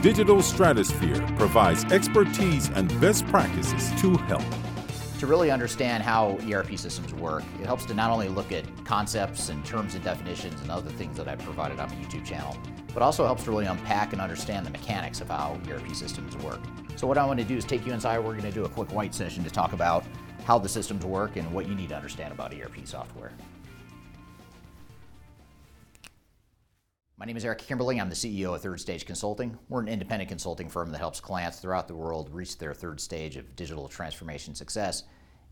Digital Stratosphere provides expertise and best practices to help. To really understand how ERP systems work, it helps to not only look at concepts and terms and definitions and other things that I've provided on my YouTube channel, but also helps to really unpack and understand the mechanics of how ERP systems work. So what I want to do is take you inside, we're going to do a quick white session to talk about how the systems work and what you need to understand about ERP software. My name is Eric Kimberling. I'm the CEO of Third Stage Consulting. We're an independent consulting firm that helps clients throughout the world reach their third stage of digital transformation success.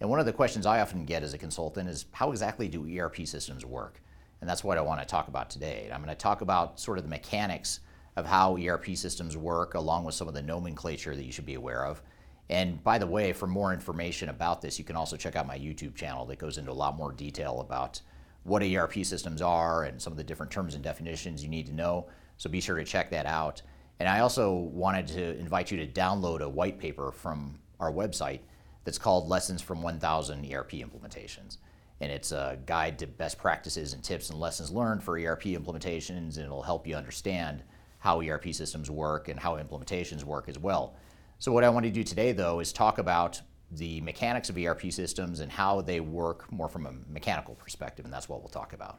And one of the questions I often get as a consultant is how exactly do ERP systems work? And that's what I want to talk about today. I'm going to talk about sort of the mechanics of how ERP systems work, along with some of the nomenclature that you should be aware of. And by the way, for more information about this, you can also check out my YouTube channel that goes into a lot more detail about what ERP systems are and some of the different terms and definitions you need to know. So be sure to check that out. And I also wanted to invite you to download a white paper from our website that's called Lessons from 1000 ERP Implementations. And it's a guide to best practices and tips and lessons learned for ERP implementations, and it'll help you understand how ERP systems work and how implementations work as well. So, what I want to do today, though, is talk about the mechanics of ERP systems and how they work more from a mechanical perspective, and that's what we'll talk about.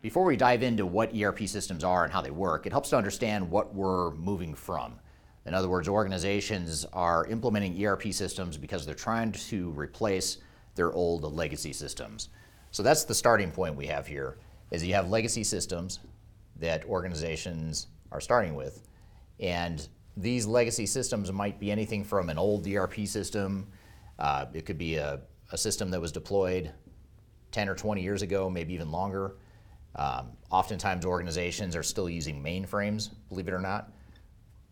Before we dive into what ERP systems are and how they work, it helps to understand what we're moving from. In other words, organizations are implementing ERP systems because they're trying to replace their old legacy systems. So that's the starting point we have here is you have legacy systems that organizations are starting with and these legacy systems might be anything from an old ERP system, uh, it could be a, a, system that was deployed 10 or 20 years ago, maybe even longer. Um, oftentimes, organizations are still using mainframes, believe it or not.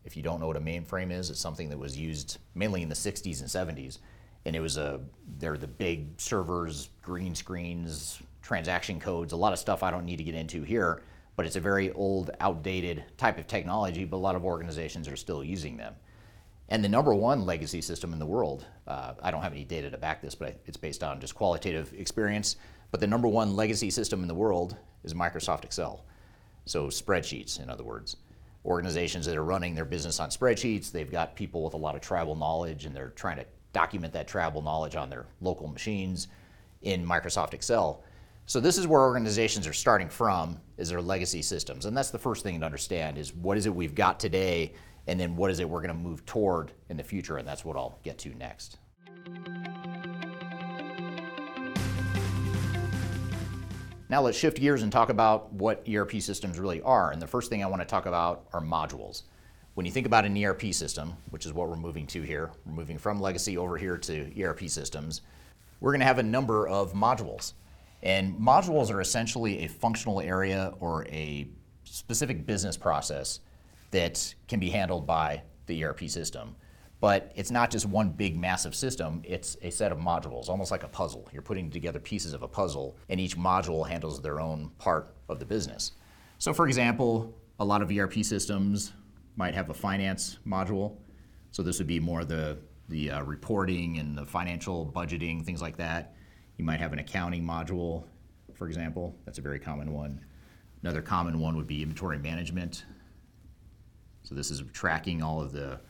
If you don't know what a mainframe is, it's something that was used mainly in the 60s and 70s. And it was a, they're the big servers, green screens, transaction codes, a lot of stuff I don't need to get into here but it's a very old, outdated type of technology, but a lot of organizations are still using them. And the number one legacy system in the world, uh, I don't have any data to back this, but it's based on just qualitative experience, but the number one legacy system in the world is Microsoft Excel. So, spreadsheets, in other words. Organizations that are running their business on spreadsheets, they've got people with a lot of tribal knowledge and they're trying to document that tribal knowledge on their local machines in Microsoft Excel. So this is where organizations are starting from is their legacy systems. And that's the first thing to understand is what is it we've got today and then what is it we're going to move toward in the future and that's what I'll get to next. Now let's shift gears and talk about what ERP systems really are. And the first thing I want to talk about are modules. When you think about an ERP system, which is what we're moving to here, we're moving from legacy over here to ERP systems, we're going to have a number of modules. And modules are essentially a functional area or a specific business process that can be handled by the ERP system. But it's not just one big massive system, it's a set of modules, almost like a puzzle. You're putting together pieces of a puzzle, and each module handles their own part of the business. So, for example, a lot of ERP systems might have a finance module. So, this would be more the, the uh, reporting and the financial budgeting, things like that. You might have an accounting module, for example. That's a very common one. Another common one would be inventory management. So this is tracking all of the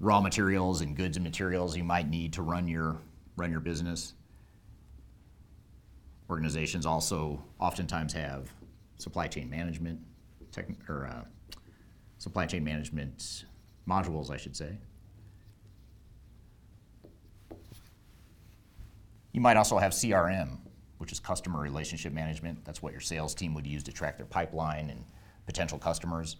raw materials and goods and materials you might need to run your run your business. Organizations also oftentimes have supply chain management tech, or uh, supply chain management modules, I should say. You might also have CRM, which is customer relationship management. That's what your sales team would use to track their pipeline and potential customers.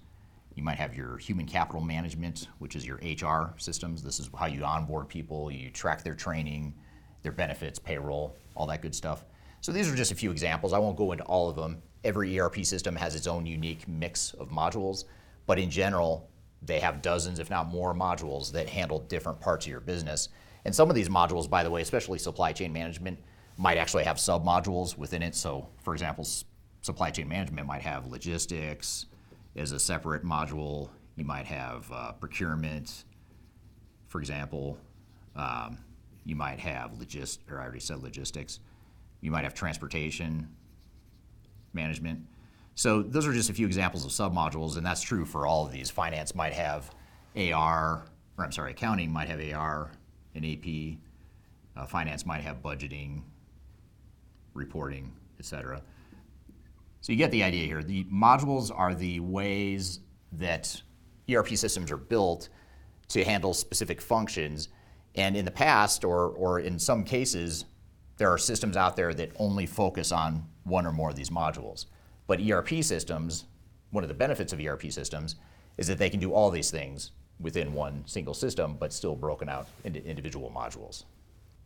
You might have your human capital management, which is your HR systems. This is how you onboard people, you track their training, their benefits, payroll, all that good stuff. So these are just a few examples. I won't go into all of them. Every ERP system has its own unique mix of modules, but in general, they have dozens, if not more, modules that handle different parts of your business. And some of these modules, by the way, especially supply chain management, might actually have sub modules within it. So, for example, supply chain management might have logistics as a separate module. You might have uh, procurement, for example. Um, you might have logist, or I already said logistics. You might have transportation management. So those are just a few examples of submodules, and that's true for all of these. Finance might have AR, or I'm sorry, accounting might have AR and AP. Uh, finance might have budgeting, reporting, etc. So you get the idea here. The modules are the ways that ERP systems are built to handle specific functions. And in the past, or, or in some cases, there are systems out there that only focus on one or more of these modules. But ERP systems, one of the benefits of ERP systems is that they can do all these things within one single system, but still broken out into individual modules.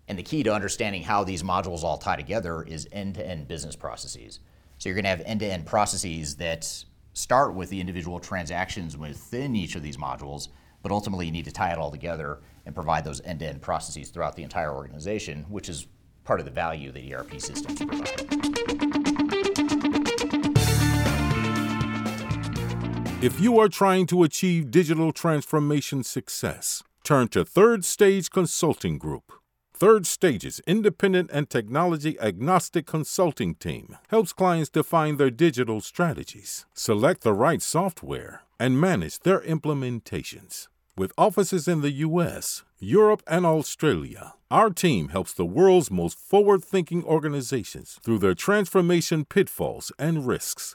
And the key to understanding how these modules all tie together is end to end business processes. So you're going to have end to end processes that start with the individual transactions within each of these modules, but ultimately you need to tie it all together and provide those end to end processes throughout the entire organization, which is part of the value that ERP systems provide. If you are trying to achieve digital transformation success, turn to Third Stage Consulting Group. Third Stage's independent and technology agnostic consulting team helps clients define their digital strategies, select the right software, and manage their implementations. With offices in the US, Europe, and Australia, our team helps the world's most forward thinking organizations through their transformation pitfalls and risks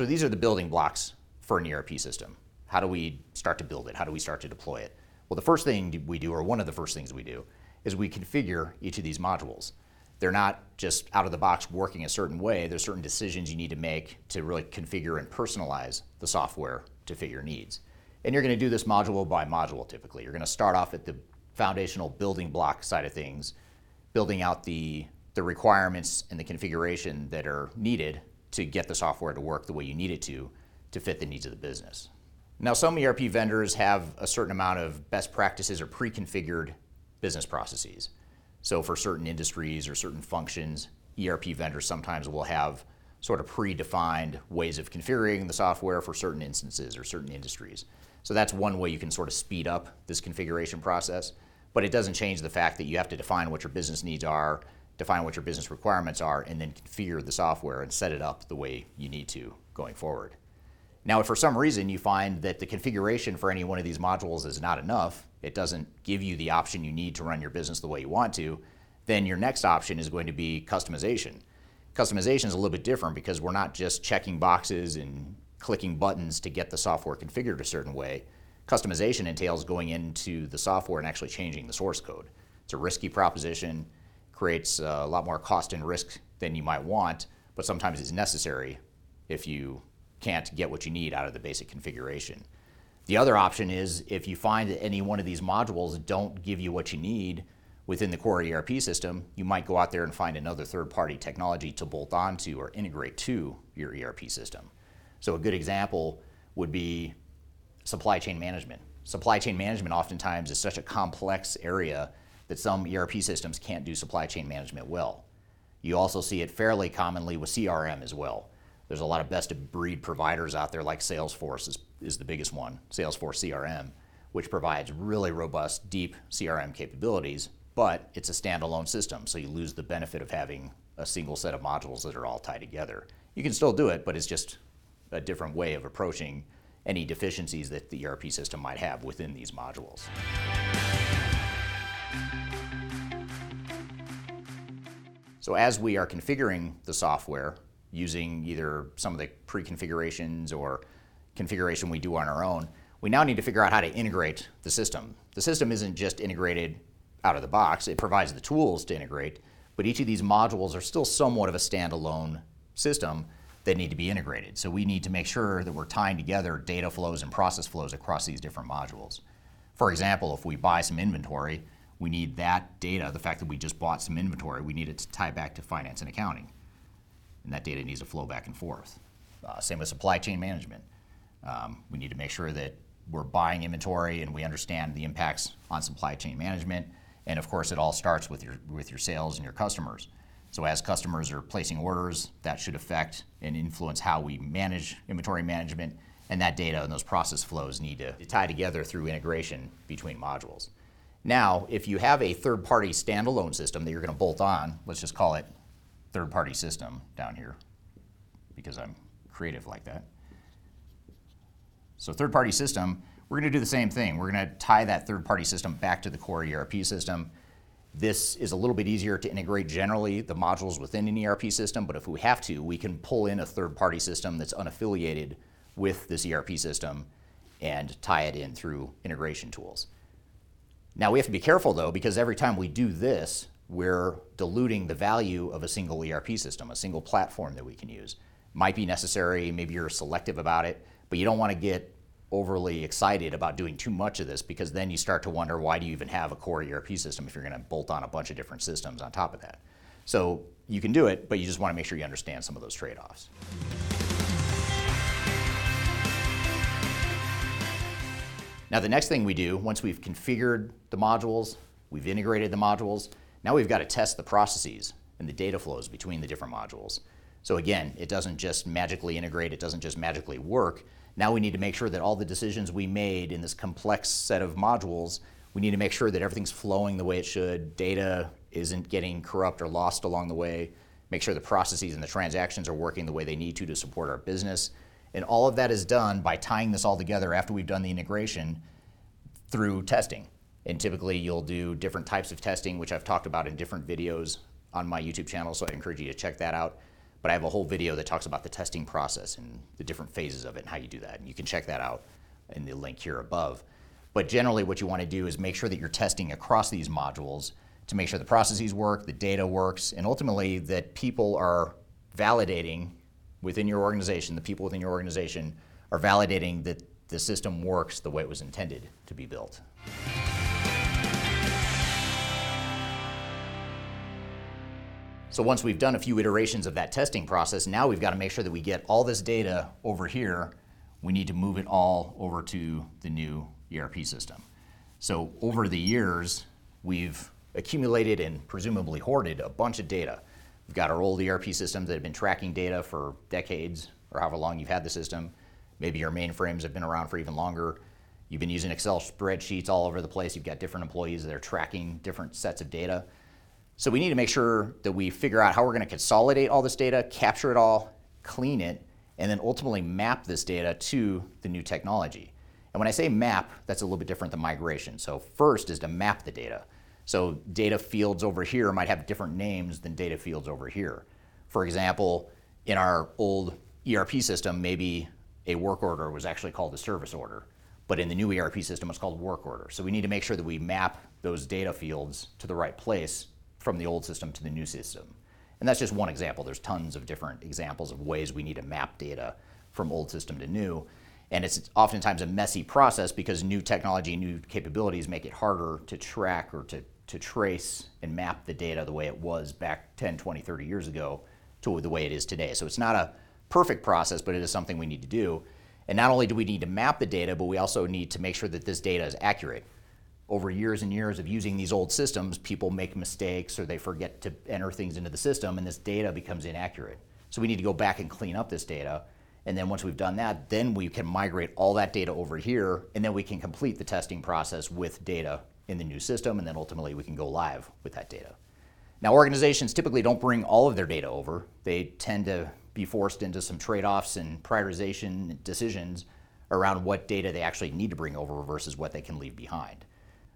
So these are the building blocks for an ERP system. How do we start to build it? How do we start to deploy it? Well, the first thing we do, or one of the first things we do, is we configure each of these modules. They're not just out of the box working a certain way. There's certain decisions you need to make to really configure and personalize the software to fit your needs. And you're going to do this module by module typically. You're going to start off at the foundational building block side of things, building out the, the requirements and the configuration that are needed to get the software to work the way you need it to to fit the needs of the business. Now, some ERP vendors have a certain amount of best practices or pre configured business processes. So, for certain industries or certain functions, ERP vendors sometimes will have sort of predefined ways of configuring the software for certain instances or certain industries. So, that's one way you can sort of speed up this configuration process. But it doesn't change the fact that you have to define what your business needs are, define what your business requirements are, and then configure the software and set it up the way you need to going forward. Now, if for some reason you find that the configuration for any one of these modules is not enough, it doesn't give you the option you need to run your business the way you want to, then your next option is going to be customization. Customization is a little bit different because we're not just checking boxes and clicking buttons to get the software configured a certain way. Customization entails going into the software and actually changing the source code. It's a risky proposition creates a lot more cost and risk than you might want, but sometimes it's necessary if you can't get what you need out of the basic configuration. The other option is if you find that any one of these modules don't give you what you need within the core ERP system, you might go out there and find another third party technology to bolt onto or integrate to your ERP system. So, a good example would be supply chain management. Supply chain management oftentimes is such a complex area that some ERP systems can't do supply chain management well. You also see it fairly commonly with CRM as well. There's a lot of best of breed providers out there, like Salesforce is, is the biggest one, Salesforce CRM, which provides really robust, deep CRM capabilities, but it's a standalone system, so you lose the benefit of having a single set of modules that are all tied together. You can still do it, but it's just a different way of approaching any deficiencies that the ERP system might have within these modules. So as we are configuring the software using either some of the pre-configurations or configuration we do on our own. We now need to figure out how to integrate the system. The system isn't just integrated out of the box, it provides the tools to integrate, but each of these modules are still somewhat of a standalone system that need to be integrated. So we need to make sure that we're tying together data flows and process flows across these different modules. For example, if we buy some inventory, we need that data, the fact that we just bought some inventory, we need it to tie back to finance and accounting. And that data needs to flow back and forth. Uh, same with supply chain management. Um, we need to make sure that we're buying inventory and we understand the impacts on supply chain management. And of course, it all starts with your, with your sales and your customers. So as customers are placing orders, that should affect and influence how we manage inventory management, and that data and those process flows need to tie together through integration between modules. Now, if you have a third-party standalone system that you're going to bolt on, let's just call it third-party system down here, because I'm creative like that. So third-party system, we're going to do the same thing. We're going to tie that third-party system back to the core ERP system. This is a little bit easier to integrate generally the modules within an ERP system, but if we have to, we can pull in a third-party system that's unaffiliated with this ERP system and tie it in through integration tools. Now we have to be careful though, because every time we do this, we're diluting the value of a single ERP system, a single platform that we can use. Might be necessary, maybe you're selective about it, but you don't want to get overly excited about doing too much of this because then you start to wonder why do you even have a core ERP system if you're going to bolt on a bunch of different systems on top of that. So you can do it, but you just want to make sure you understand some of those trade offs. Now, the next thing we do, once we've configured the modules, we've integrated the modules, now we've got to test the processes and the data flows between the different modules. So again, it doesn't just magically integrate, it doesn't just magically work. Now we need to make sure that all the decisions we made in this complex set of modules, we need to make sure that everything's flowing the way it should, data isn't getting corrupt or lost along the way, make sure the processes and the transactions are working the way they need to to support our business. And all of that is done by tying this all together after we've done the integration through testing. And typically you'll do different types of testing, which I've talked about in different videos on my YouTube channel, so I encourage you to check that out. But I have a whole video that talks about the testing process and the different phases of it and how you do that. And you can check that out in the link here above. But generally what you want to do is make sure that you're testing across these modules to make sure the processes work, the data works, and ultimately that people are validating within your organization, the people within your organization are validating that the system works the way it was intended to be built. So once we've done a few iterations of that testing process, now we've got to make sure that we get all this data over here. We need to move it all over to the new ERP system. So over the years, we've accumulated and presumably hoarded a bunch of data. We've got our old ERP systems that have been tracking data for decades or however long you've had the system. Maybe your mainframes have been around for even longer. You've been using Excel spreadsheets all over the place. You've got different employees that are tracking different sets of data. So we need to make sure that we figure out how we're going to consolidate all this data, capture it all, clean it, and then ultimately map this data to the new technology. And when I say map, that's a little bit different than migration. So first is to map the data. So data fields over here might have different names than data fields over here. For example, in our old ERP system, maybe a work order was actually called a service order. But in the new ERP system, it's called work order. So we need to make sure that we map those data fields to the right place from the old system to the new system. And that's just one example. There's tons of different examples of ways we need to map data from old system to new. And it's oftentimes a messy process because new technology, new capabilities make it harder to track or to to trace and map the data the way it was back 10, 20, 30 years ago to the way it is today. So it's not a perfect process, but it is something we need to do. And not only do we need to map the data, but we also need to make sure that this data is accurate. Over years and years of using these old systems, people make mistakes or they forget to enter things into the system, and this data becomes inaccurate. So we need to go back and clean up this data. And then once we've done that, then we can migrate all that data over here, and then we can complete the testing process with data in the new system, and then ultimately we can go live with that data. Now, organizations typically don't bring all of their data over. They tend to be forced into some trade offs and prioritization decisions around what data they actually need to bring over versus what they can leave behind.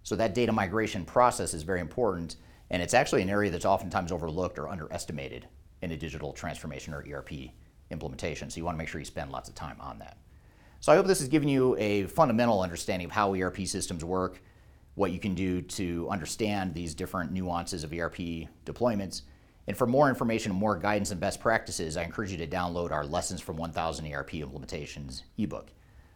So, that data migration process is very important, and it's actually an area that's oftentimes overlooked or underestimated in a digital transformation or ERP implementation. So, you want to make sure you spend lots of time on that. So I hope this has given you a fundamental understanding of how ERP systems work, what you can do to understand these different nuances of ERP deployments. And for more information more guidance and best practices, I encourage you to download our Lessons from 1000 ERP Implementations ebook.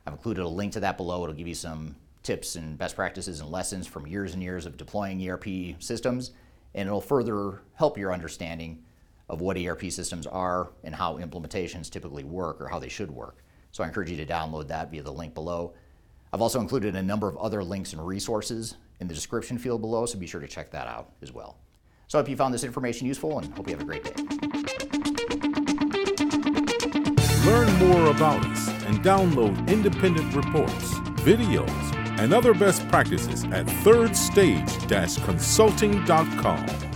I've included a link to that below. It'll give you some tips and best practices and lessons from years and years of deploying ERP systems, and it'll further help your understanding of what ERP systems are and how implementations typically work or how they should work. So I encourage you to download that via the link below. I've also included a number of other links and resources in the description field below, so be sure to check that out as well. So I hope you found this information useful and hope you have a great day. Learn more about us and download independent reports, videos, and other best practices at thirdstage-consulting.com.